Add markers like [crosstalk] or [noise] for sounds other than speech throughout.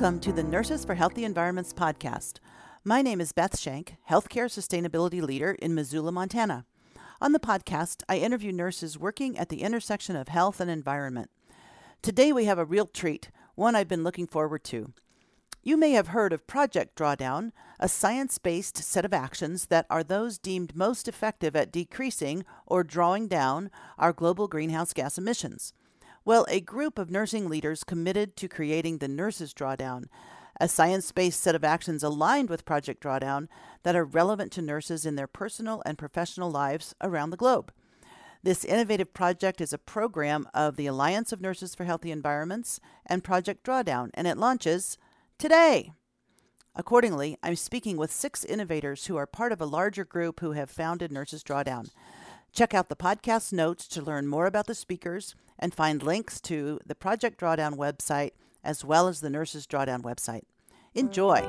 Welcome to the Nurses for Healthy Environments podcast. My name is Beth Schenk, Healthcare Sustainability Leader in Missoula, Montana. On the podcast, I interview nurses working at the intersection of health and environment. Today we have a real treat, one I've been looking forward to. You may have heard of Project Drawdown, a science based set of actions that are those deemed most effective at decreasing or drawing down our global greenhouse gas emissions. Well, a group of nursing leaders committed to creating the Nurses Drawdown, a science based set of actions aligned with Project Drawdown that are relevant to nurses in their personal and professional lives around the globe. This innovative project is a program of the Alliance of Nurses for Healthy Environments and Project Drawdown, and it launches today. Accordingly, I'm speaking with six innovators who are part of a larger group who have founded Nurses Drawdown. Check out the podcast notes to learn more about the speakers and find links to the Project Drawdown website as well as the Nurses Drawdown website. Enjoy!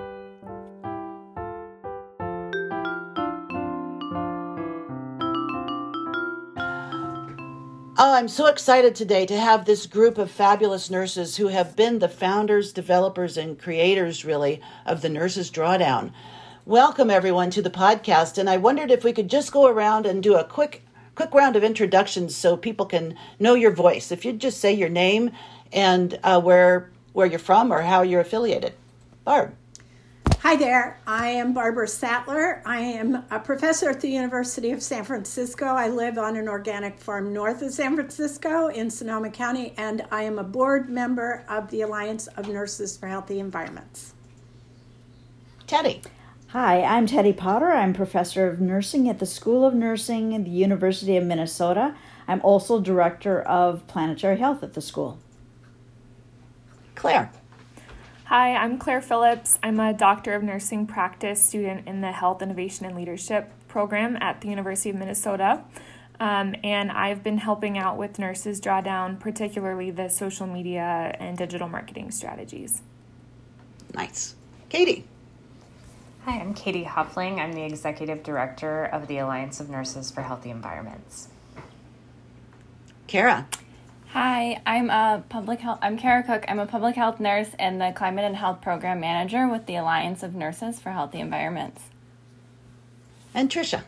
Oh, I'm so excited today to have this group of fabulous nurses who have been the founders, developers, and creators, really, of the Nurses Drawdown. Welcome, everyone, to the podcast. And I wondered if we could just go around and do a quick quick round of introductions so people can know your voice. If you'd just say your name and uh, where where you're from or how you're affiliated. Barb. Hi there. I am Barbara Sattler. I am a professor at the University of San Francisco. I live on an organic farm north of San Francisco in Sonoma County, and I am a board member of the Alliance of Nurses for Healthy Environments. Teddie. Hi, I'm Teddie Potter. I'm professor of nursing at the School of Nursing at the University of Minnesota. I'm also director of planetary health at the school. Claire. Hi, I'm Claire Phillips. I'm a Doctor of Nursing practice student in the Health Innovation and Leadership program at the University of Minnesota. Um, and I've been helping out with Nurses Drawdown, particularly the social media and digital marketing strategies. Nice. Katie. Hi, I'm Katie Huffling. I'm the Executive Director of the Alliance of Nurses for Healthy Environments. Kara. Hi, I'm a public health. I'm Kara Cook. I'm a public health nurse and the Climate and Health Program Manager with the Alliance of Nurses for Healthy Environments. And Trisha.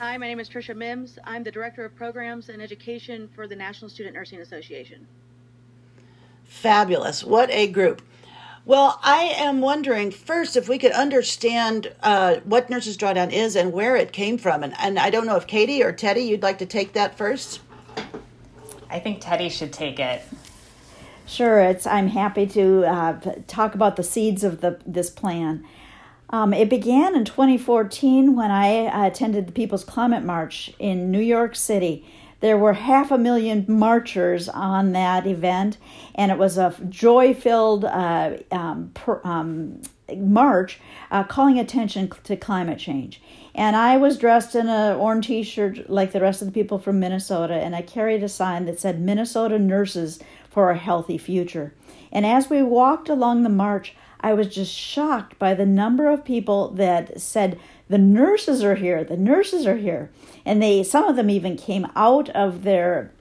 Hi, my name is Trisha Mims. I'm the Director of Programs and Education for the National Student Nursing Association. Fabulous. What a group. Well, I am wondering first if we could understand uh, what Nurses Drawdown is and where it came from. And, and I don't know if Katie or Teddie, you'd like to take that first? I think Teddie should take it. Sure, it's. I'm happy to uh, talk about the seeds of the this plan. Um, it began in 2014 when I attended the People's Climate March in New York City there were half a million marchers on that event, and it was a joy filled uh, um, um, march uh, calling attention to climate change. And I was dressed in an orange t shirt like the rest of the people from Minnesota, and I carried a sign that said Minnesota Nurses for a Healthy Future. And as we walked along the march, I was just shocked by the number of people that said, The nurses are here, the nurses are here. And they some of them even came out of their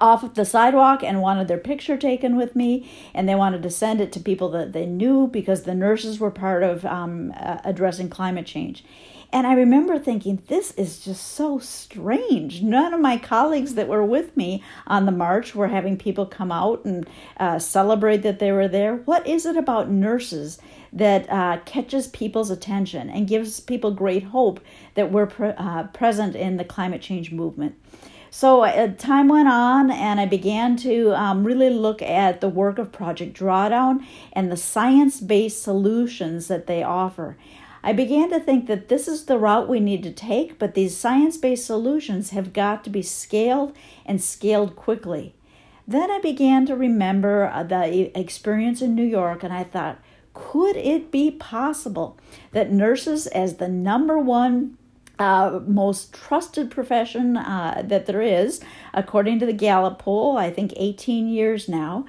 off the sidewalk and wanted their picture taken with me. And they wanted to send it to people that they knew because the nurses were part of um, uh, addressing climate change and i remember thinking this is just so strange none of my colleagues that were with me on the march were having people come out and uh, celebrate that they were there what is it about nurses that uh, catches people's attention and gives people great hope that we're pre- uh, present in the climate change movement. So uh, time went on, and I began to um, really look at the work of Project Drawdown and the science based solutions that they offer. I began to think that this is the route we need to take, but these science based solutions have got to be scaled and scaled quickly. Then I began to remember uh, the experience in New York, and I thought, could it be possible that nurses, as the number one uh, most trusted profession uh, that there is, according to the Gallup poll, I think 18 years now.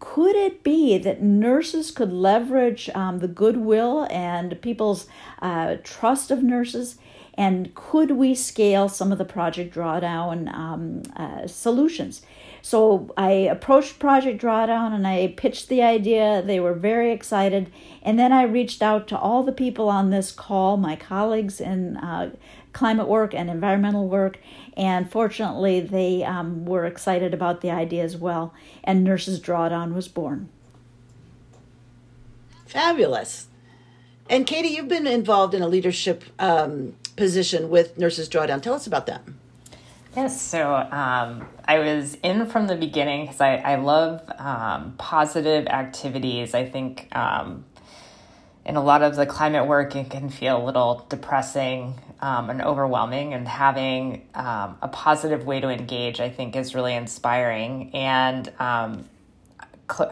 Could it be that nurses could leverage um, the goodwill and people's uh, trust of nurses? And could we scale some of the Project Drawdown um, uh, solutions? So I approached Project Drawdown and I pitched the idea. They were very excited. And then I reached out to all the people on this call, my colleagues in uh, climate work and environmental work. And fortunately, they um, were excited about the idea as well. And Nurses Drawdown was born. Fabulous. And Katie, you've been involved in a leadership um, position with Nurses Drawdown. Tell us about that. Yes, so um, I was in from the beginning because I, I love um, positive activities. I think um, in a lot of the climate work, it can feel a little depressing um, and overwhelming, and having um, a positive way to engage, I think, is really inspiring. And um,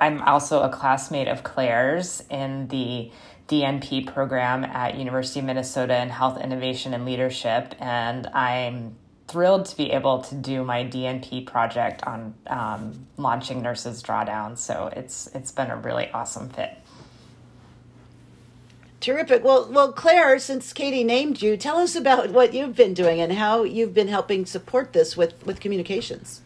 I'm also a classmate of Claire's in the DNP program at University of Minnesota in Health Innovation and Leadership, and I'm thrilled to be able to do my DNP project on um, launching Nurses Drawdown. So it's it's been a really awesome fit. Terrific. Well, well, Claire, since Katie named you, tell us about what you've been doing and how you've been helping support this with with communications.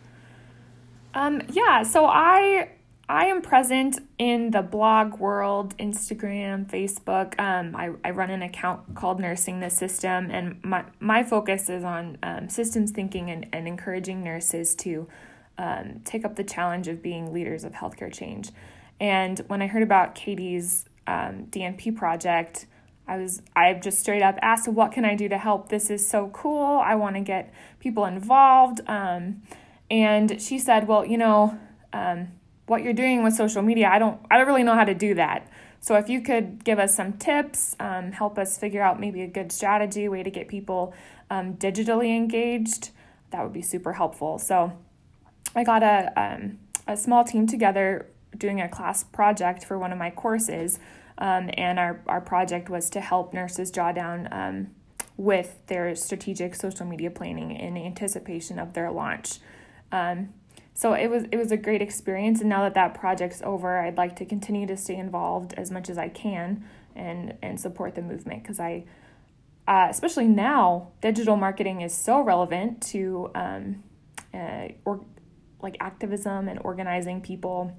Um, yeah. So I I am present in the blog world, Instagram, Facebook. Um, I, I run an account called Nursing the System, and my, my focus is on um, systems thinking and, and encouraging nurses to um, take up the challenge of being leaders of healthcare change. And when I heard about Katie's um, DNP project, I was I just straight up asked, "What can I do to help? This is so cool. I want to get people involved." Um, and she said, "Well, you know." Um, what you're doing with social media, I don't I don't really know how to do that. So if you could give us some tips, um, help us figure out maybe a good strategy, way to get people um, digitally engaged, that would be super helpful. So I got a um, a small team together doing a class project for one of my courses, um, and our our project was to help nurses draw down. Um, with their strategic social media planning in anticipation of their launch. Um, so it was it was a great experience and now that that project's over i'd like to continue to stay involved as much as i can and and support the movement because i uh, especially now digital marketing is so relevant to um, uh, or like activism and organizing people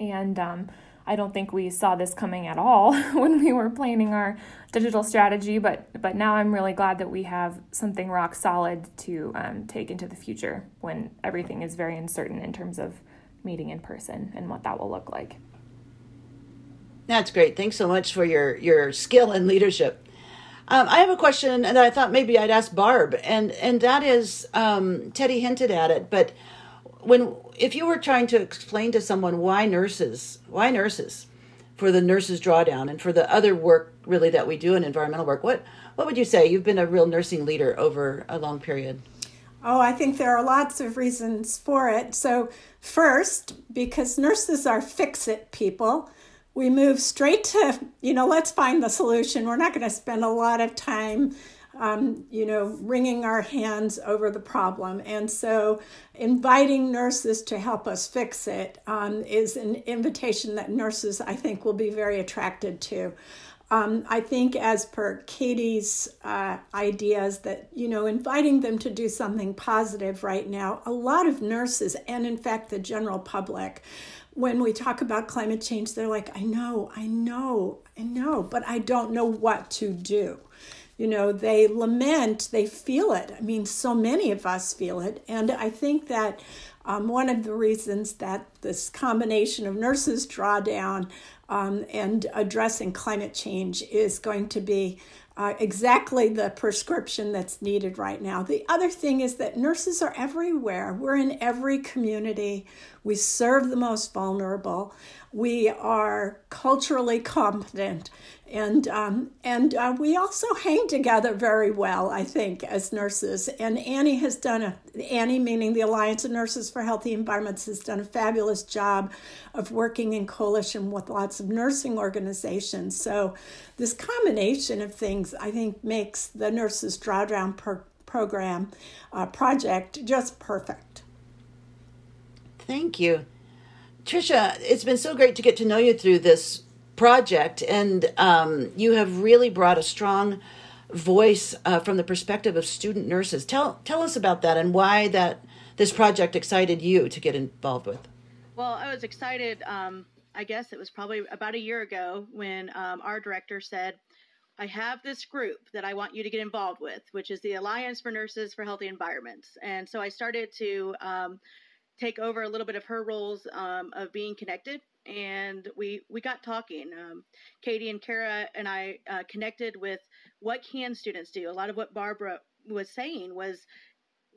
and um, I don't think we saw this coming at all [laughs] when we were planning our digital strategy, but but now I'm really glad that we have something rock solid to um, take into the future when everything is very uncertain in terms of meeting in person and what that will look like. That's great. Thanks so much for your your skill and leadership. Um, I have a question that I thought maybe I'd ask Barb, and and that is um, Teddie hinted at it, but when if you were trying to explain to someone why nurses, why nurses, for the nurses drawdown and for the other work really that we do in environmental work, what what would you say? You've been a real nursing leader over a long period. Oh, I think there are lots of reasons for it. So, first, because nurses are fix it people, we move straight to, you know, let's find the solution. We're not going to spend a lot of time um, you know, wringing our hands over the problem. And so, inviting nurses to help us fix it um, is an invitation that nurses, I think, will be very attracted to. Um, I think, as per Katie's uh, ideas, that you know, inviting them to do something positive right now, a lot of nurses, and in fact, the general public, when we talk about climate change, they're like, I know, I know, I know, but I don't know what to do you know, they lament, they feel it. I mean, so many of us feel it. And I think that um, one of the reasons that this combination of nurses drawdown um, and addressing climate change is going to be uh, exactly the prescription that's needed right now. The other thing is that nurses are everywhere. We're in every community. We serve the most vulnerable. We are culturally competent and um, and uh, we also hang together very well, I think, as nurses. And Annie has done a Annie, meaning the Alliance of Nurses for Healthy Environments, has done a fabulous job of working in coalition with lots of nursing organizations. So this combination of things, I think, makes the Nurses Drawdown per- program uh, project just perfect. Thank you. Trisha, it's been so great to get to know you through this project, and um, you have really brought a strong voice uh, from the perspective of student nurses. Tell tell us about that and why that this project excited you to get involved with? Well, I was excited. Um, I guess it was probably about a year ago when um, our director said, I have this group that I want you to get involved with, which is the Alliance for Nurses for Healthy Environments. And so I started to um, take over a little bit of her roles um, of being connected. And we, we got talking. Um, Katie and Kara and I uh, connected with what can students do. A lot of what Barbara was saying was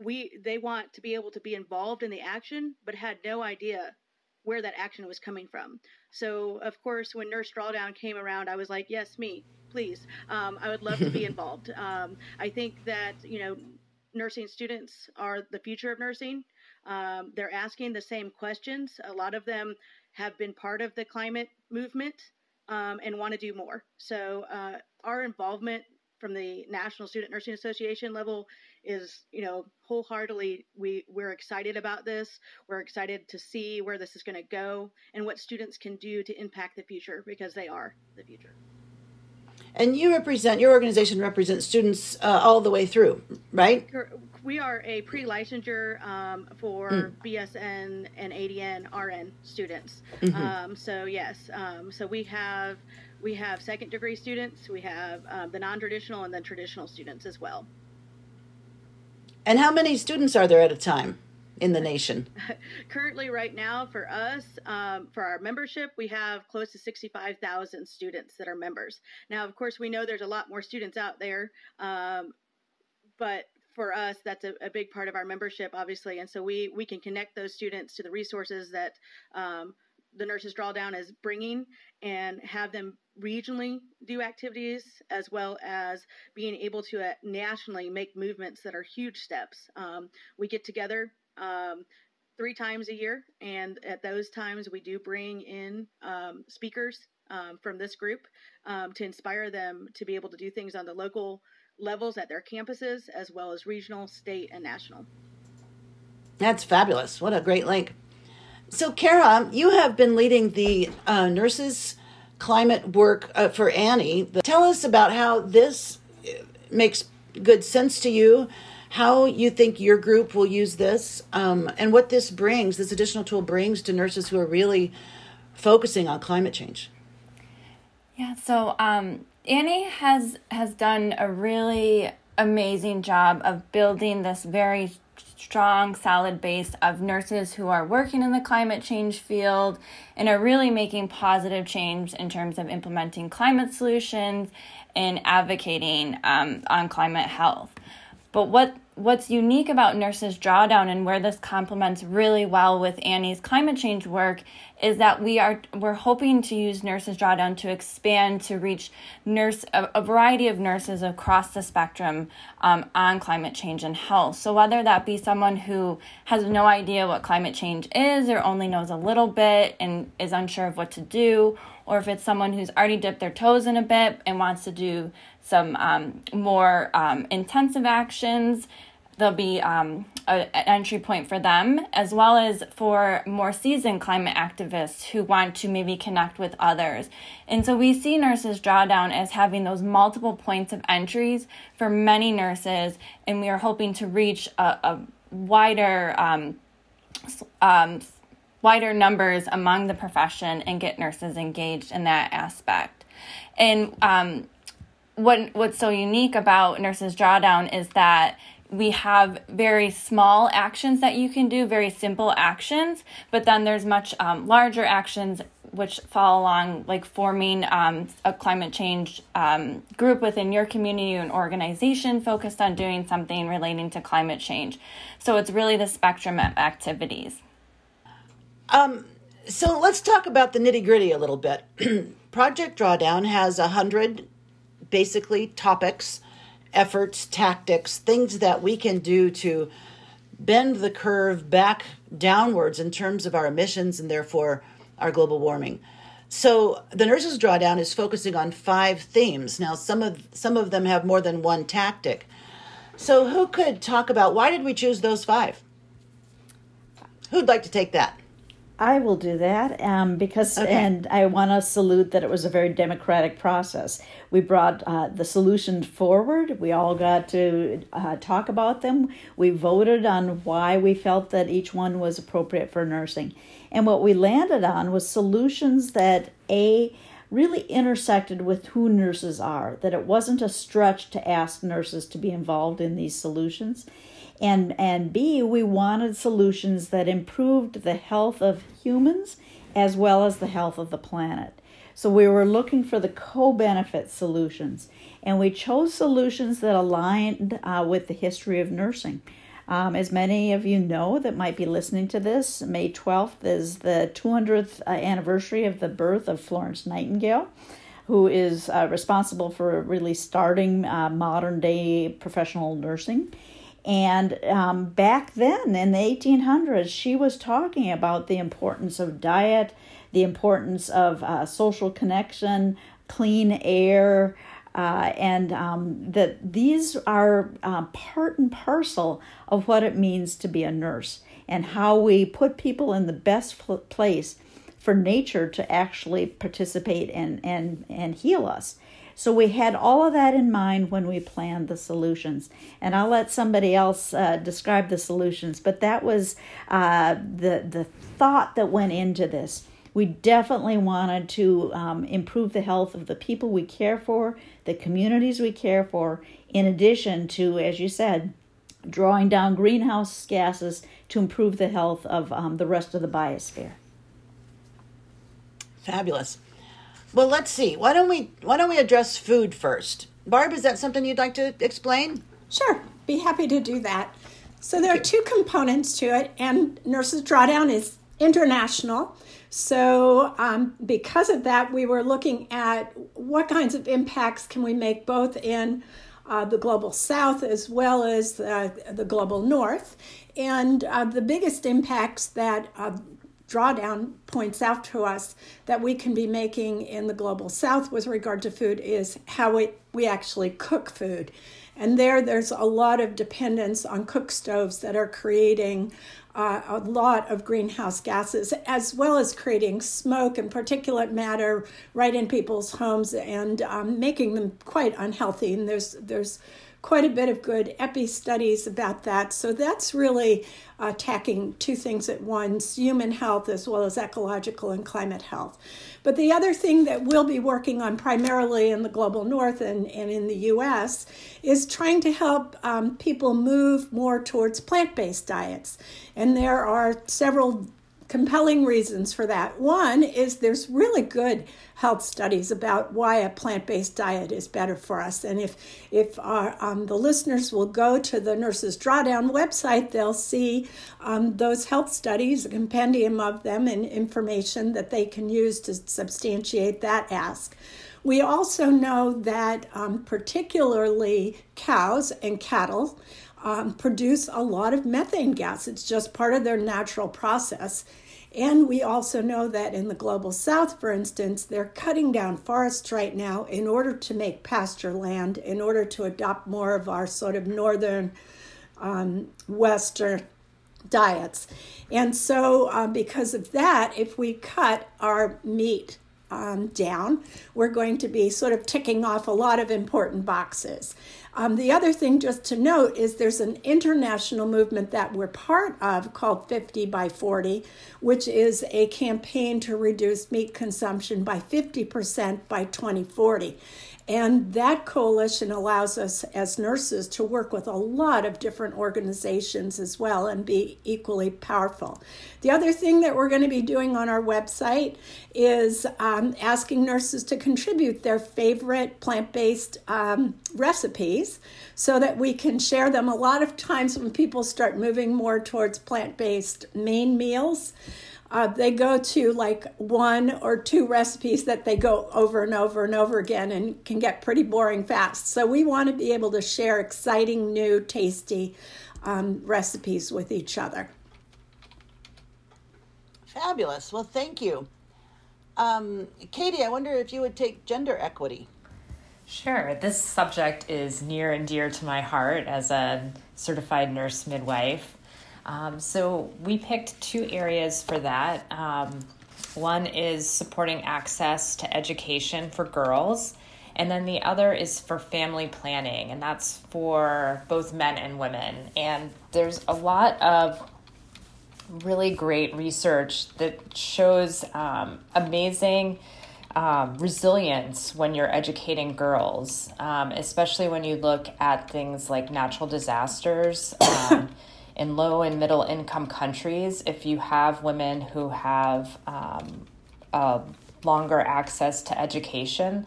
we they want to be able to be involved in the action, but had no idea where that action was coming from. So, of course, when Nurse Drawdown came around, I was like, yes, me, please. Um, I would love to be [laughs] involved. Um, I think that, you know, nursing students are the future of nursing. Um, they're asking the same questions. A lot of them have been part of the climate movement um, and want to do more. So, uh, our involvement from the National Student Nursing Association level is, you know, wholeheartedly we we're excited about this. We're excited to see where this is going to go and what students can do to impact the future because they are the future. And you represent your organization represents students uh, all the way through, right? We are a pre-licensure um, for mm. BSN and ADN RN students. Mm-hmm. Um, so yes, um, so we have we have second degree students, we have um, the non-traditional and then traditional students as well. And how many students are there at a time in the nation? [laughs] Currently, right now, for us, um, for our membership, we have close to 65,000 students that are members. Now, of course, we know there's a lot more students out there, um, but for us, that's a, a, big part of our membership, obviously. And so we, we can connect those students to the resources that um, the Nurses Drawdown is bringing and have them regionally do activities as well as being able to uh, nationally make movements that are huge steps. Um, we get together um, three times a year, and at those times we do bring in um, speakers um, from this group um, to inspire them to be able to do things on the local levels at their campuses as well as regional, state, and national. That's fabulous. What a great link. So, Kara, you have been leading the uh, nurses climate work uh, for Annie. Tell us about how this uh, makes good sense to you, how you think your group will use this, um, and what this brings, this additional tool brings to nurses who are really focusing on climate change. Yeah, so um, Annie has has done a really amazing job of building this very strong, solid base of nurses who are working in the climate change field and are really making positive change in terms of implementing climate solutions and advocating um, on climate health. But what what's unique about Nurses Drawdown and where this complements really well with Annie's climate change work is that we are we're hoping to use Nurses Drawdown to expand to reach nurse a, a variety of nurses across the spectrum um, on climate change and health. So whether that be someone who has no idea what climate change is or only knows a little bit and is unsure of what to do, or if it's someone who's already dipped their toes in a bit and wants to do some um, more um, intensive actions. There'll be um, a, an entry point for them, as well as for more seasoned climate activists who want to maybe connect with others. And so we see Nurses Drawdown as having those multiple points of entries for many nurses, and we are hoping to reach a, a wider um, um, wider numbers among the profession and get nurses engaged in that aspect. And um, what what's so unique about Nurses Drawdown is that we have very small actions that you can do, very simple actions, but then there's much um, larger actions which fall along like forming um, a climate change um, group within your community and organization focused on doing something relating to climate change. So it's really the spectrum of activities. Um, so let's talk about the nitty gritty a little bit. [clears throat] Project Drawdown has a hundred basically topics, efforts, tactics, things that we can do to bend the curve back downwards in terms of our emissions and therefore our global warming. So the nurses drawdown is focusing on five themes. Now some of some of them have more than one tactic. So who could talk about why did we choose those five? Who'd like to take that? I will do that um, because, okay. and I want to salute that it was a very democratic process. We brought uh, the solutions forward. We all got to uh, talk about them. We voted on why we felt that each one was appropriate for nursing. And what we landed on was solutions that A, really intersected with who nurses are, that it wasn't a stretch to ask nurses to be involved in these solutions and and b we wanted solutions that improved the health of humans as well as the health of the planet. So we were looking for the co-benefit solutions and we chose solutions that aligned uh, with the history of nursing. Um, as many of you know that might be listening to this may 12th is the 200th uh, anniversary of the birth of florence nightingale who is uh, responsible for really starting uh, modern day professional nursing and um, back then in the 1800s, she was talking about the importance of diet, the importance of uh, social connection, clean air, uh, and um, that these are uh, part and parcel of what it means to be a nurse and how we put people in the best place for nature to actually participate and, and, and heal us. So we had all of that in mind when we planned the solutions. And I'll let somebody else uh, describe the solutions, but that was uh, the, the thought that went into this. We definitely wanted to um, improve the health of the people we care for, the communities we care for, in addition to, as you said, drawing down greenhouse gases to improve the health of um, the rest of the biosphere. Fabulous. Well, let's see. Why don't we why don't we address food first? Barb, is that something you'd like to explain? Sure. Be happy to do that. So there are two components to it, and Nurses Drawdown is international. So um, because of that, we were looking at what kinds of impacts can we make both in uh, the global south as well as uh, the global north. And uh, the biggest impacts that uh, drawdown points out to us that we can be making in the global south with regard to food is how we, we actually cook food. And there, there's a lot of dependence on cook stoves that are creating uh, a lot of greenhouse gases, as well as creating smoke and particulate matter right in people's homes and um, making them quite unhealthy. And there's there's quite a bit of good epi studies about that. So that's really attacking two things at once human health as well as ecological and climate health. But the other thing that we'll be working on primarily in the global north and, and in the US is trying to help um, people move more towards plant based diets. And there are several compelling reasons for that. One is there's really good health studies about why a plant-based diet is better for us. And if if our, um, the listeners will go to the Nurses Drawdown website, they'll see um, those health studies, a compendium of them, and information that they can use to substantiate that ask. We also know that um, particularly cows and cattle um, produce a lot of methane gas. It's just part of their natural process. And we also know that in the global south, for instance, they're cutting down forests right now in order to make pasture land, in order to adopt more of our sort of northern, um, western diets. And so, uh, because of that, if we cut our meat um, down, we're going to be sort of ticking off a lot of important boxes. Um, the other thing just to note is there's an international movement that we're part of called 50 by 40, which is a campaign to reduce meat consumption by 50% by 2040. And that coalition allows us as nurses to work with a lot of different organizations as well and be equally powerful. The other thing that we're going to be doing on our website is um, asking nurses to contribute their favorite plant based um, recipes so that we can share them. A lot of times when people start moving more towards plant based main meals, uh, they go to like one or two recipes that they go over and over and over again and can get pretty boring fast. So we want to be able to share exciting, new, tasty um, recipes with each other. Fabulous. Well, thank you. Um, Katie, I wonder if you would take gender equity. Sure. This subject is near and dear to my heart as a certified nurse midwife. Um, so we picked two areas for that. Um, one is supporting access to education for girls, and then the other is for family planning, and that's for both men and women. And there's a lot of really great research that shows um, amazing um, resilience when you're educating girls, um, especially when you look at things like natural disasters. Um, [laughs] in low and middle income countries, if you have women who have um, longer access to education,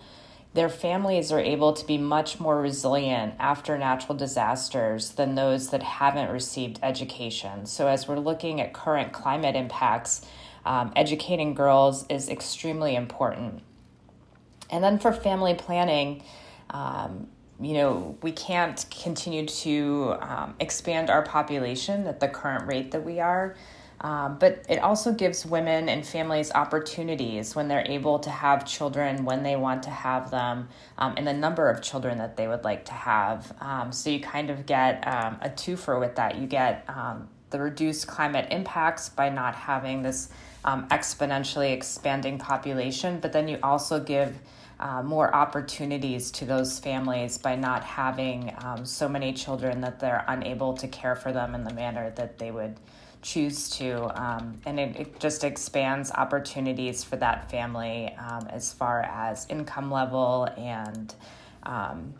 their families are able to be much more resilient after natural disasters than those that haven't received education. So, as we're looking at current climate impacts, um, educating girls is extremely important. And then for family planning, um, you know, we can't continue to um, expand our population at the current rate that we are. Um, but it also gives women and families opportunities when they're able to have children when they want to have them um, and the number of children that they would like to have. Um, so you kind of get um, a twofer with that. You get um, the reduced climate impacts by not having this um, exponentially expanding population, but then you also give uh, more opportunities to those families by not having um, so many children that they're unable to care for them in the manner that they would choose to. Um, and it, it, just expands opportunities for that family um, as far as income level and um,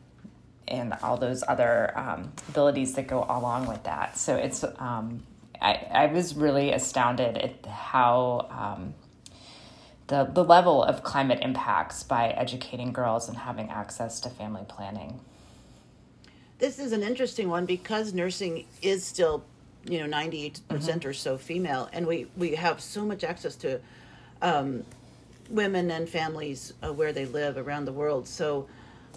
and all those other um, abilities that go along with that. So it's um, I, I was really astounded at how the, the level of climate impacts by educating girls and having access to family planning. This is an interesting one because nursing is still, you know, 98% mm-hmm. or so female, and we, we have so much access to um, women and families uh, where they live around the world. So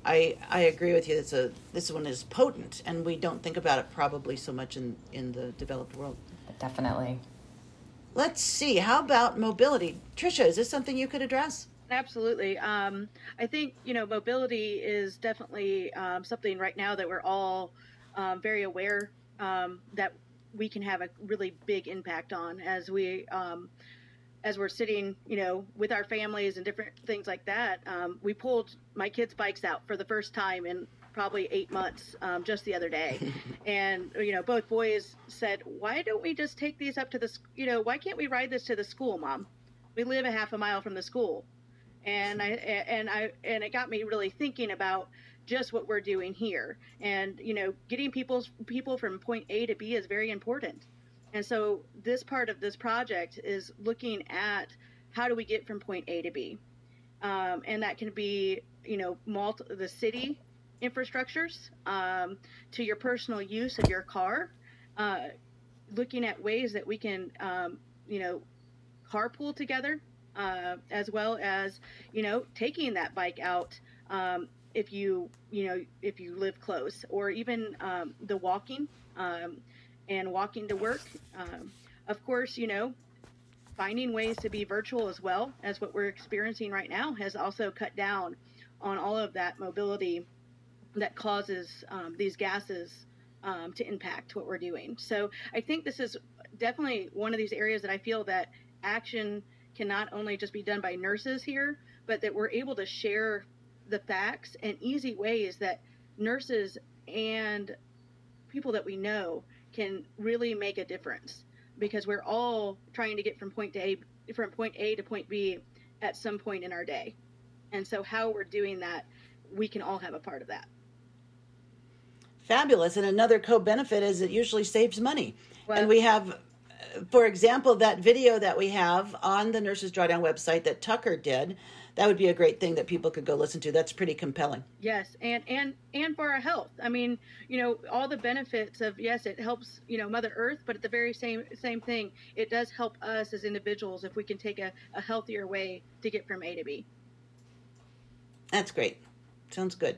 I, I agree with you. It's a, this one is potent, and we don't think about it probably so much in, in the developed world. Definitely. Let's see. How about mobility? Trisha, is this something you could address? Absolutely. Um, I think, you know, mobility is definitely um, something right now that we're all um, very aware um, that we can have a really big impact on as we um, as we're sitting, you know, with our families and different things like that. Um, we pulled my kids' bikes out for the first time in probably eight months um, just the other day. [laughs] and, you know, both boys said, why don't we just take these up to the, you know, why can't we ride this to the school, mom? We live a half a mile from the school. And I, and I, and it got me really thinking about just what we're doing here. And, you know, getting people's people from point A to B is very important. And so this part of this project is looking at how do we get from point A to B. Um, and that can be, you know, multi- the city infrastructures um, to your personal use of your car, uh, looking at ways that we can, um, you know, carpool together, uh, as well as, you know, taking that bike out um, if you, you know, if you live close, or even um, the walking um, and walking to work. Um, of course, you know, finding ways to be virtual as well as what we're experiencing right now has also cut down on all of that mobility that causes um, these gases um, to impact what we're doing. So I think this is definitely one of these areas that I feel that action can not only just be done by nurses here, but that we're able to share the facts and easy ways that nurses and people that we know can really make a difference because we're all trying to get from point A from point A to point B at some point in our day. And so how we're doing that, we can all have a part of that fabulous. And another co benefit is it usually saves money. And we have, for example, that video that we have on the Nurses Drawdown website that Tucker did. That would be a great thing that people could go listen to. That's pretty compelling. Yes, and and and for our health. I mean, you know, all the benefits of yes, it helps you know Mother Earth, but at the very same same thing, it does help us as individuals if we can take a, a healthier way to get from A to B. That's great. Sounds good.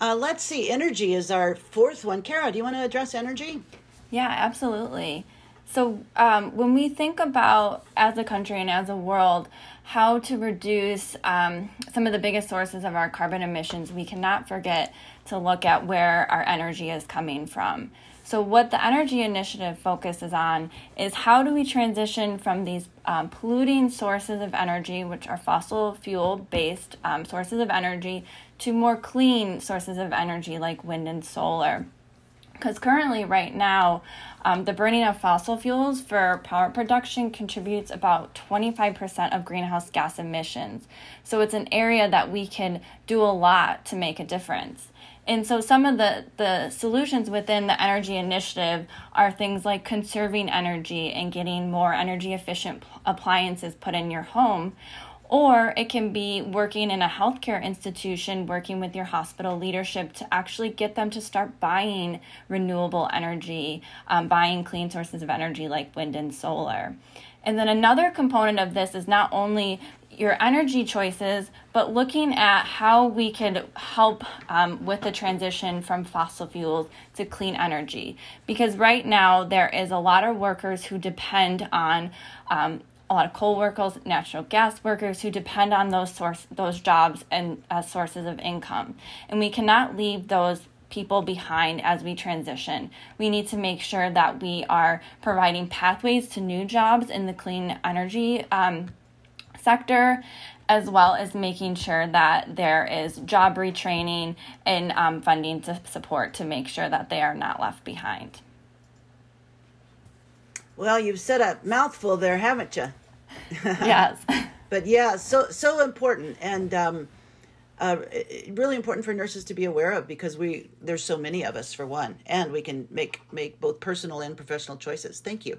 Uh, let's see. Energy is our fourth one. Kara, do you want to address energy? Yeah, absolutely. So, um, when we think about as a country and as a world how to reduce um, some of the biggest sources of our carbon emissions, we cannot forget to look at where our energy is coming from. So, what the Energy Initiative focuses on is how do we transition from these um, polluting sources of energy, which are fossil fuel based um, sources of energy, to more clean sources of energy like wind and solar. Because currently, right now, um, the burning of fossil fuels for power production contributes about 25% of greenhouse gas emissions. So it's an area that we can do a lot to make a difference. And so some of the, the solutions within the energy initiative are things like conserving energy and getting more energy efficient appliances put in your home or it can be working in a healthcare institution, working with your hospital leadership to actually get them to start buying renewable energy, um, buying clean sources of energy like wind and solar. And then another component of this is not only your energy choices, but looking at how we could help um, with the transition from fossil fuels to clean energy. Because right now, there is a lot of workers who depend on um, a lot of coal workers, natural gas workers who depend on those source those jobs and uh, sources of income, and we cannot leave those people behind as we transition. We need to make sure that we are providing pathways to new jobs in the clean energy um, sector, as well as making sure that there is job retraining and um, funding to support to make sure that they are not left behind. Well, you've said a mouthful there, haven't you? [laughs] yes. but yeah, so so important and um, uh, really important for nurses to be aware of because we there's so many of us for one, and we can make make both personal and professional choices. Thank you.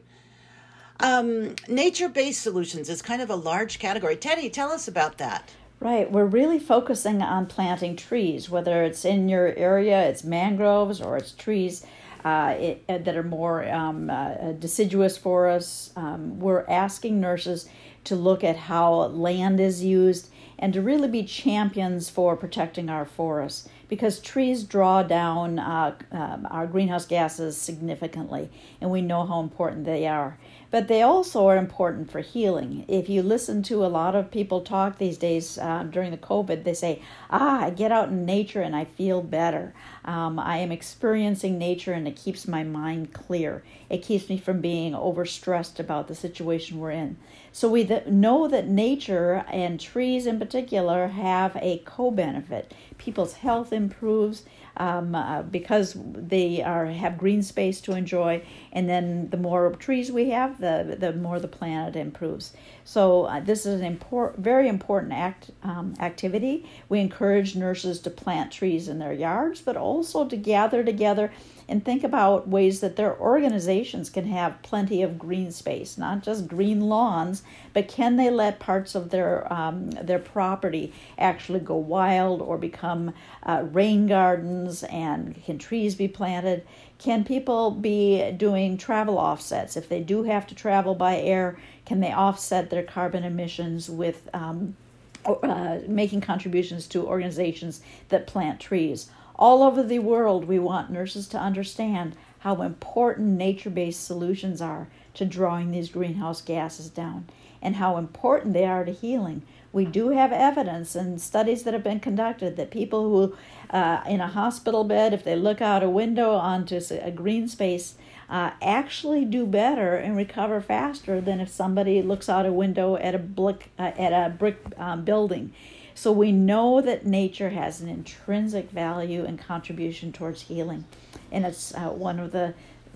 Um, nature-based solutions is kind of a large category. Teddie, tell us about that. Right, we're really focusing on planting trees, whether it's in your area, it's mangroves or it's trees uh, it, uh, that are more um, uh, deciduous for us. Um, we're asking nurses to look at how land is used and to really be champions for protecting our forests because trees draw down uh, um, our greenhouse gases significantly, and we know how important they are but they also are important for healing. If you listen to a lot of people talk these days uh, during the COVID, they say, Ah, I get out in nature and I feel better. Um, I am experiencing nature and it keeps my mind clear. It keeps me from being overstressed about the situation we're in. So we th- know that nature and trees in particular have a co benefit. People's health improves um, uh, because they are have green space to enjoy, and then the more trees we have, the the more the planet improves. So uh, this is an important, very important act um, activity. We encourage nurses to plant trees in their yards, but also to gather together and think about ways that their organizations can have plenty of green space, not just green lawns, but can they let parts of their um, their property actually go wild or become uh, rain gardens? And can trees be planted? Can people be doing travel offsets if they do have to travel by air? Can they offset their carbon emissions with um, uh, making contributions to organizations that plant trees? All over the world, we want nurses to understand how important nature based solutions are to drawing these greenhouse gases down and how important they are to healing. We do have evidence and studies that have been conducted that people who, uh, in a hospital bed, if they look out a window onto a green space, uh, actually do better and recover faster than if somebody looks out a window at a brick, uh, at a brick um, building. So we know that nature has an intrinsic value and contribution towards healing, and it's uh, one of the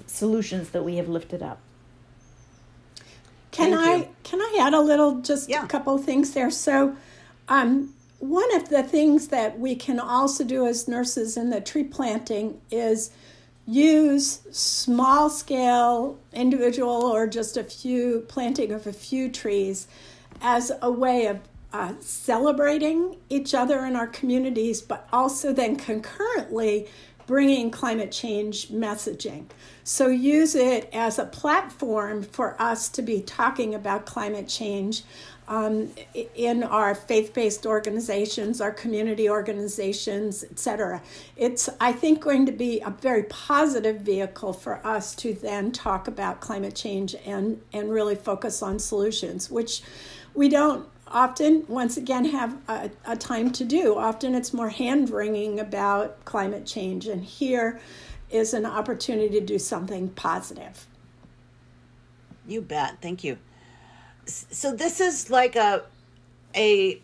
solutions that we have lifted up. Can I can I add a little, just Yeah. a couple of things there? So, um, one of the things that we can also do as nurses in the tree planting is use small scale individual or just a few planting of a few trees as a way of uh, celebrating each other in our communities, but also then concurrently bringing climate change messaging. So use it as a platform for us to be talking about climate change um, in our faith-based organizations, our community organizations, etc. It's, I think, going to be a very positive vehicle for us to then talk about climate change and and really focus on solutions, which we don't often once again have a, a time to do often it's more hand wringing about climate change and here is an opportunity to do something positive. You bet. Thank you. So this is like a a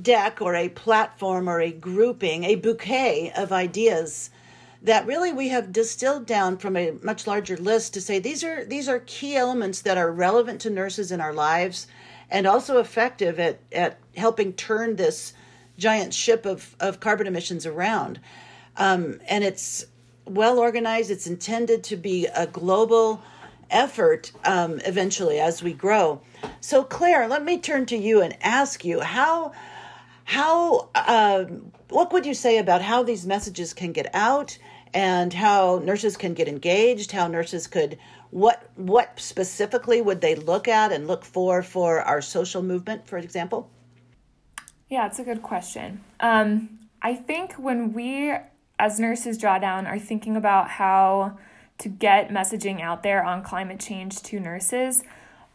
deck or a platform or a grouping, a bouquet of ideas that really we have distilled down from a much larger list to say these are these are key elements that are relevant to nurses in our lives and also effective at, at helping turn this giant ship of, of carbon emissions around. Um, and it's well organized, it's intended to be a global effort um, eventually as we grow. So, Claire, let me turn to you and ask you how how uh, what would you say about how these messages can get out and how nurses can get engaged how nurses could what what specifically would they look at and look for for our social movement for example? Yeah it's a good question. Um, i think when we as nurses draw down are thinking about how to get messaging out there on climate change to nurses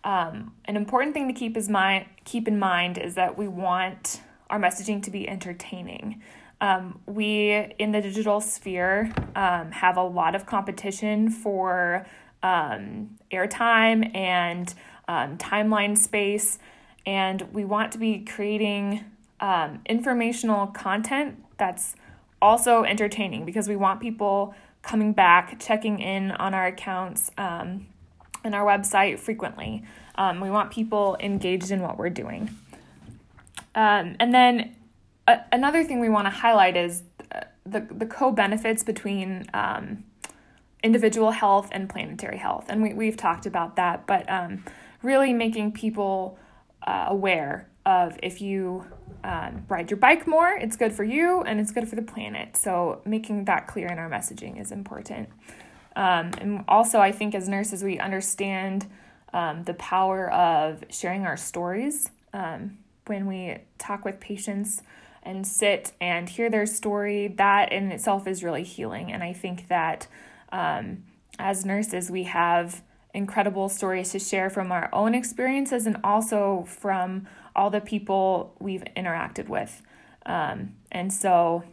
um, an important thing to keep is mind keep in mind is that we want our messaging to be entertaining. Um, we in the digital sphere um, have a lot of competition for um, airtime and um, timeline space, and we want to be creating um, informational content that's also entertaining because we want people coming back, checking in on our accounts um, and our website frequently. we want people engaged in what we're doing. and then another thing we want to highlight is uh, the, the co benefits between um, individual health and planetary health. And we, we've talked about that, but um, really making people uh, aware of if you um, ride your bike more, it's good for you and it's good for the planet. So making that clear in our messaging is important. Um, and also, I think as nurses, we understand um, the power of sharing our stories. Um, when we talk with patients, and sit and hear their story, that in itself is really healing. And I think that um, as nurses, we have incredible stories to share from our own experiences and also from all the people we've interacted with. Um, and so,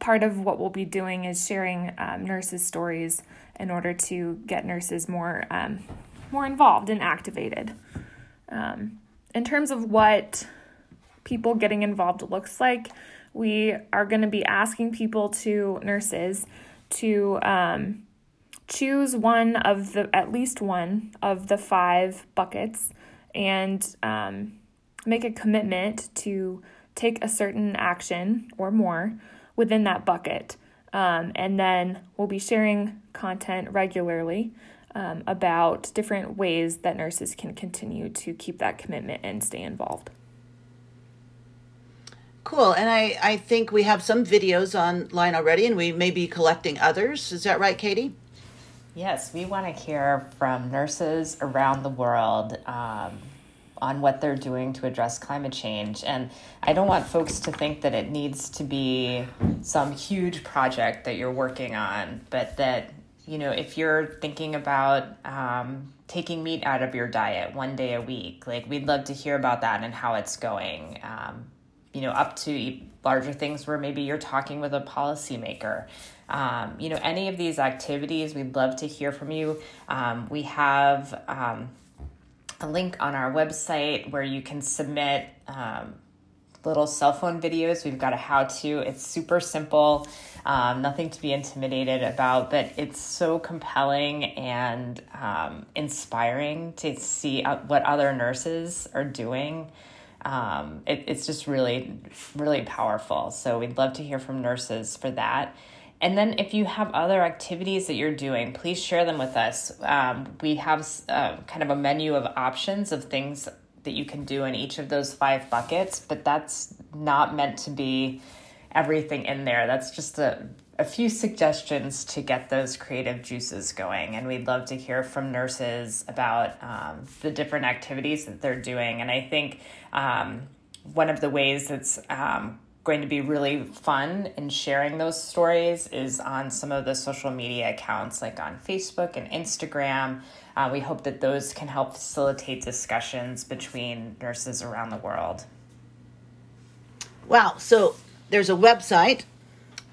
part of what we'll be doing is sharing um, nurses' stories in order to get nurses more um, more involved and activated. Um, in terms of what people getting involved looks like. We are going to be asking people to, nurses, to um, choose one of the, at least one of the five buckets and um, make a commitment to take a certain action or more within that bucket. Um, and then we'll be sharing content regularly um, about different ways that nurses can continue to keep that commitment and stay involved. Cool. And I, I think we have some videos online already, and we may be collecting others. Is that right, Katie? Yes, we want to hear from nurses around the world um, on what they're doing to address climate change. And I don't want folks to think that it needs to be some huge project that you're working on, but that, you know, if you're thinking about um, taking meat out of your diet one day a week, like we'd love to hear about that and how it's going. Um, you know, up to larger things where maybe you're talking with a policymaker. Um, you know, any of these activities, we'd love to hear from you. Um, we have um, a link on our website where you can submit um, little cell phone videos. We've got a how to, it's super simple, um, nothing to be intimidated about, but it's so compelling and um, inspiring to see uh, what other nurses are doing um, it, it's just really, really powerful. So we'd love to hear from nurses for that. And then if you have other activities that you're doing, please share them with us. Um, we have uh, kind of a menu of options of things that you can do in each of those five buckets, but that's not meant to be everything in there. That's just a a few suggestions to get those creative juices going. And we'd love to hear from nurses about um, the different activities that they're doing. And I think um, one of the ways that's um, going to be really fun in sharing those stories is on some of the social media accounts like on Facebook and Instagram. Uh, we hope that those can help facilitate discussions between nurses around the world. Wow. So there's a website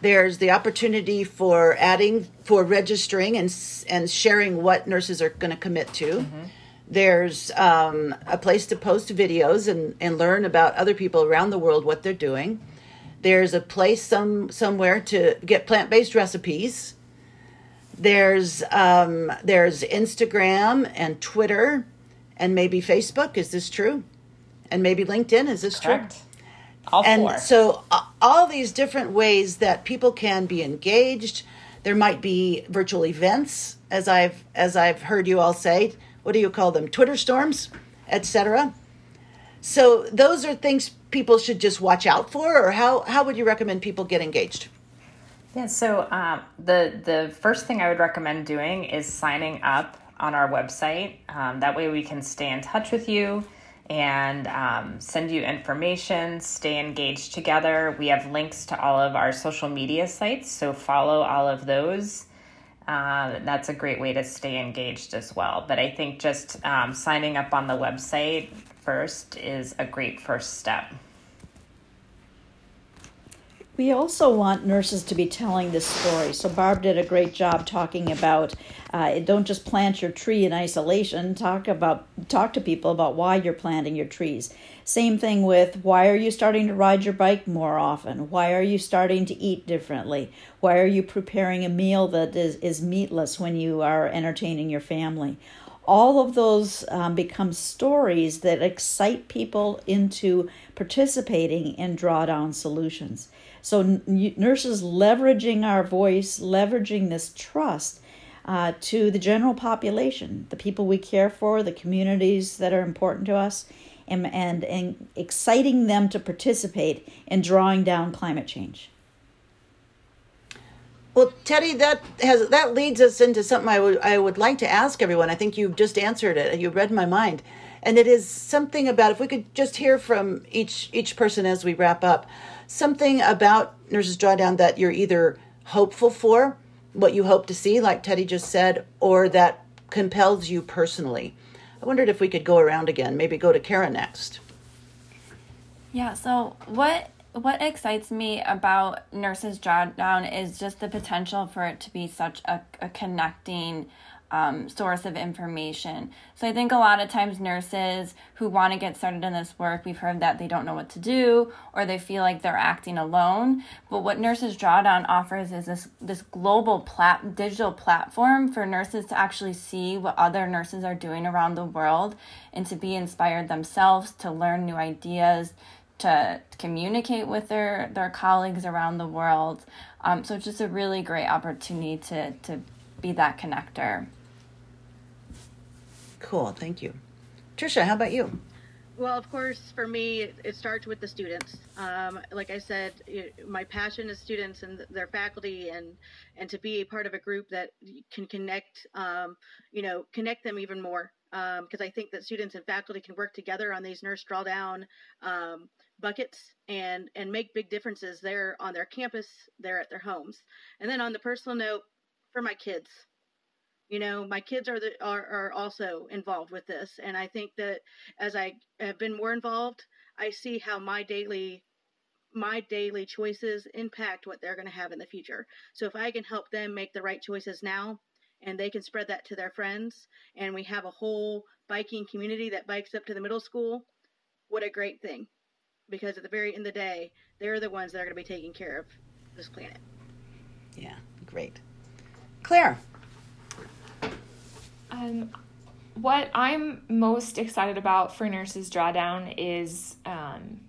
There's the opportunity for adding, for registering and and sharing what nurses are going to commit to. Mm-hmm. There's um, a place to post videos and, and learn about other people around the world what they're doing. There's a place some somewhere to get plant based recipes. There's um, there's Instagram and Twitter, and maybe Facebook. Is this true? And maybe LinkedIn. Is this Correct. true? All and four. so uh, all these different ways that people can be engaged. There might be virtual events, as I've as I've heard you all say. What do you call them? Twitter storms, etc. So those are things people should just watch out for, or how how would you recommend people get engaged? Yeah, so um, the the first thing I would recommend doing is signing up on our website. Um, that way, we can stay in touch with you and um, send you information, stay engaged together. We have links to all of our social media sites, so follow all of those. Uh, that's a great way to stay engaged as well. But I think just um, signing up on the website first is a great first step. We also want nurses to be telling this story. So Barb did a great job talking about uh, don't just plant your tree in isolation. Talk about talk to people about why you're planting your trees. Same thing with why are you starting to ride your bike more often? Why are you starting to eat differently? Why are you preparing a meal that is, is meatless when you are entertaining your family? All of those um, become stories that excite people into participating in drawdown solutions. So, n- nurses leveraging our voice, leveraging this trust uh, to the general population, the people we care for, the communities that are important to us, and, and, and exciting them to participate in drawing down climate change. Well, Teddie, that has that leads us into something I would I would like to ask everyone. I think you've just answered it. You read my mind, and it is something about if we could just hear from each each person as we wrap up something about Nurses Drawdown that you're either hopeful for, what you hope to see, like Teddie just said, or that compels you personally. I wondered if we could go around again, maybe go to Kara next. Yeah, so what what excites me about Nurses Drawdown is just the potential for it to be such a, a connecting um, source of information. So I think a lot of times nurses who want to get started in this work, we've heard that they don't know what to do or they feel like they're acting alone. But what Nurses Drawdown offers is this this global plat- digital platform for nurses to actually see what other nurses are doing around the world and to be inspired themselves to learn new ideas to communicate with their their colleagues around the world. Um, so it's just a really great opportunity to to be that connector. Cool, thank you. Trisha, how about you? Well, of course, for me, it, starts with the students. Um, like I said, my passion is students and their faculty, and and to be a part of a group that can connect, um, you know, connect them even more. Because um, I think that students and faculty can work together on these nurse drawdown um, buckets and and make big differences there on their campus, there at their homes. And then on the personal note, for my kids, you know my kids are the are, are also involved with this and i think that as i have been more involved i see how my daily my daily choices impact what they're going to have in the future. So if i can help them make the right choices now and they can spread that to their friends and we have a whole biking community that bikes up to the middle school what a great thing. Because at the very end of the day they're the ones that are going to be taking care of this planet. Yeah great. Claire um, what I'm most excited about for Nurses Drawdown is, um,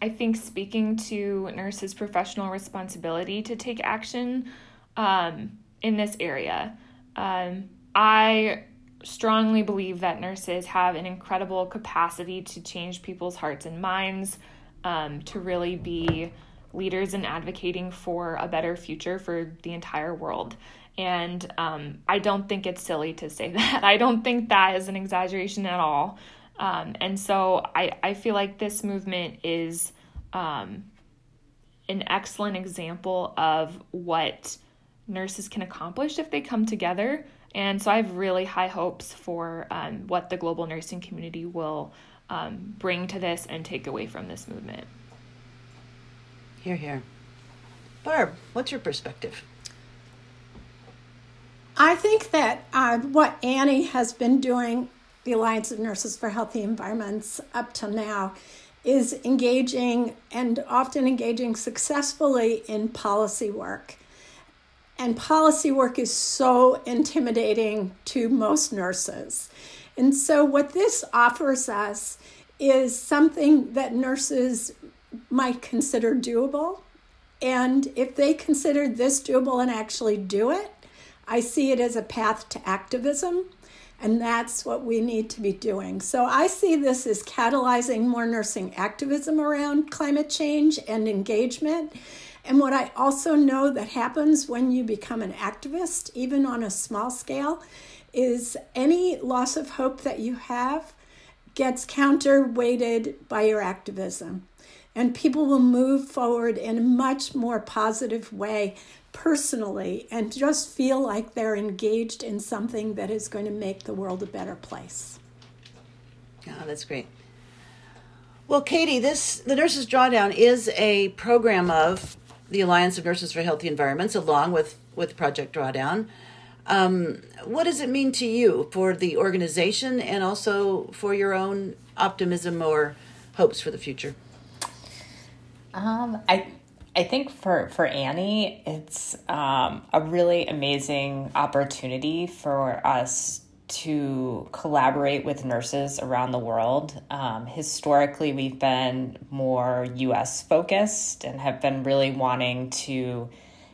I think, speaking to nurses' professional responsibility to take action um, in this area. Um, I strongly believe that nurses have an incredible capacity to change people's hearts and minds, um, to really be leaders in advocating for a better future for the entire world. And um, I don't think it's silly to say [laughs] that. I don't think that is an exaggeration at all. Um, and so I, I feel like this movement is um, an excellent example of what nurses can accomplish if they come together. And so I have really high hopes for um, what the global nursing community will um, bring to this and take away from this movement. Here, here. Barb, what's your perspective? I think that uh, what Annie has been doing, the Alliance of Nurses for Healthy Environments, up till now, is engaging and often engaging successfully in policy work. And policy work is so intimidating to most nurses. And so, what this offers us is something that nurses might consider doable. And if they consider this doable and actually do it, I see it as a path to activism, and that's what we need to be doing. So I see this as catalyzing more nursing activism around climate change and engagement. And what I also know that happens when you become an activist, even on a small scale, is any loss of hope that you have gets counterweighted by your activism. And people will move forward in a much more positive way personally and just feel like they're engaged in something that is going to make the world a better place. Yeah, that's great. Well, Katie, this the Nurses Drawdown is a program of the Alliance of Nurses for Healthy Environments, along with with Project Drawdown. Um, what does it mean to you for the organization and also for your own optimism or hopes for the future? Um, I I think for, for Annie, it's um, a really amazing opportunity for us to collaborate with nurses around the world. Um, historically, we've been more US focused and have been really wanting to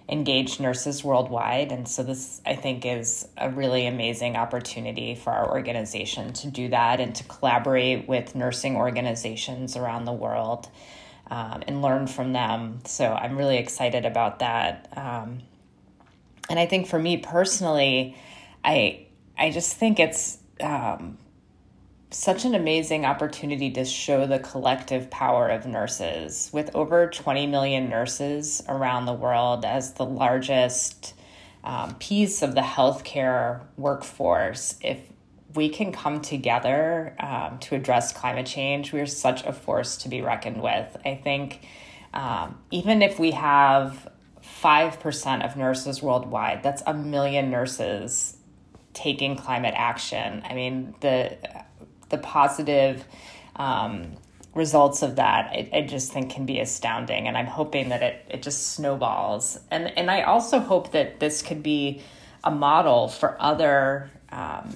engage nurses worldwide. And so, this I think is a really amazing opportunity for our organization to do that and to collaborate with nursing organizations around the world um, and learn from them. So I'm really excited about that. Um, and I think for me personally, I I just think it's um, such an amazing opportunity to show the collective power of nurses. With over 20 million nurses around the world as the largest um, piece of the healthcare workforce, if we can come together um, to address climate change, we are such a force to be reckoned with. I think um, even if we have 5% of nurses worldwide, that's a million nurses taking climate action. I mean, the, the positive um, results of that, I, I just think can be astounding. And I'm hoping that it, it just snowballs. And, and I also hope that this could be a model for other um,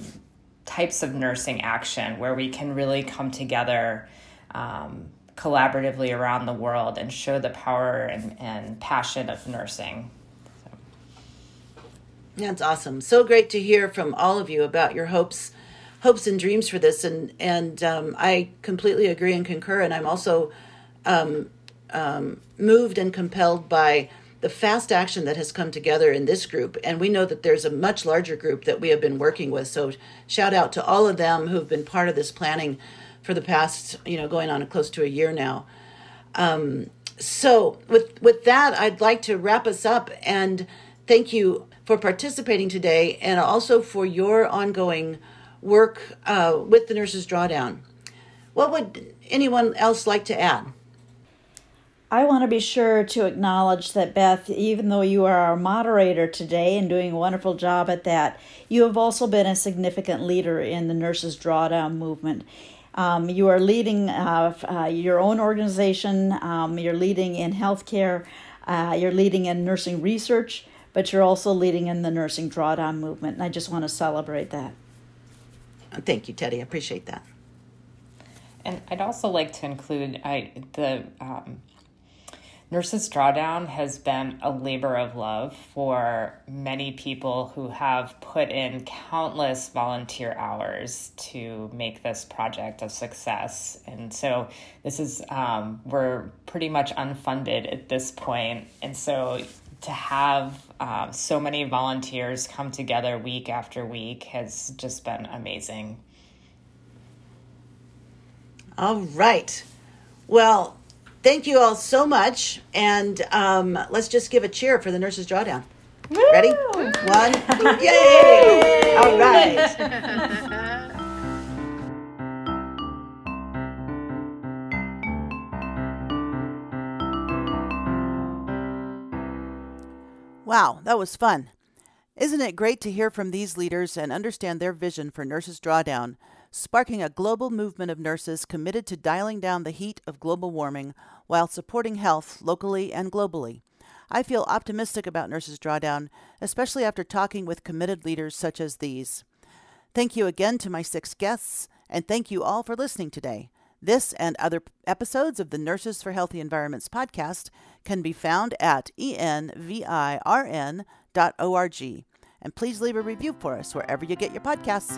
types of nursing action where we can really come together um, collaboratively around the world and show the power and, and passion of nursing. That's awesome. So great to hear from all of you about your hopes, hopes and dreams for this, and and um, I completely agree and concur. And I'm also um, um moved and compelled by the fast action that has come together in this group. And we know that there's a much larger group that we have been working with. So shout out to all of them who've been part of this planning for the past, you know, going on close to a year now. Um, so with with that, I'd like to wrap us up and thank you for participating today and also for your ongoing work uh, with the Nurses Drawdown. What would anyone else like to add? I want to be sure to acknowledge that, Beth, even though you are our moderator today and doing a wonderful job at that, you have also been a significant leader in the Nurses Drawdown movement. Um, you are leading uh, uh, your own organization, um, you're leading in healthcare, uh, you're leading in nursing research, but you're also leading in the nursing drawdown movement. And I just want to celebrate that. Thank you, Teddie. I appreciate that. And I'd also like to include I, the um, Nurses Drawdown has been a labor of love for many people who have put in countless volunteer hours to make this project a success. And so this is, um, we're pretty much unfunded at this point. And so to have um, so many volunteers come together week after week has just been amazing. All right. Well, thank you all so much. And um, let's just give a cheer for the Nurses Drawdown. Woo! Ready? One, two, yay! All right. [laughs] Wow, that was fun. Isn't it great to hear from these leaders and understand their vision for Nurses Drawdown, sparking a global movement of nurses committed to dialing down the heat of global warming while supporting health locally and globally? I feel optimistic about Nurses Drawdown, especially after talking with committed leaders such as these. Thank you again to my six guests, and thank you all for listening today. This and other episodes of the Nurses for Healthy Environments podcast can be found at envirn.org. And please leave a review for us wherever you get your podcasts.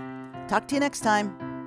Talk to you next time.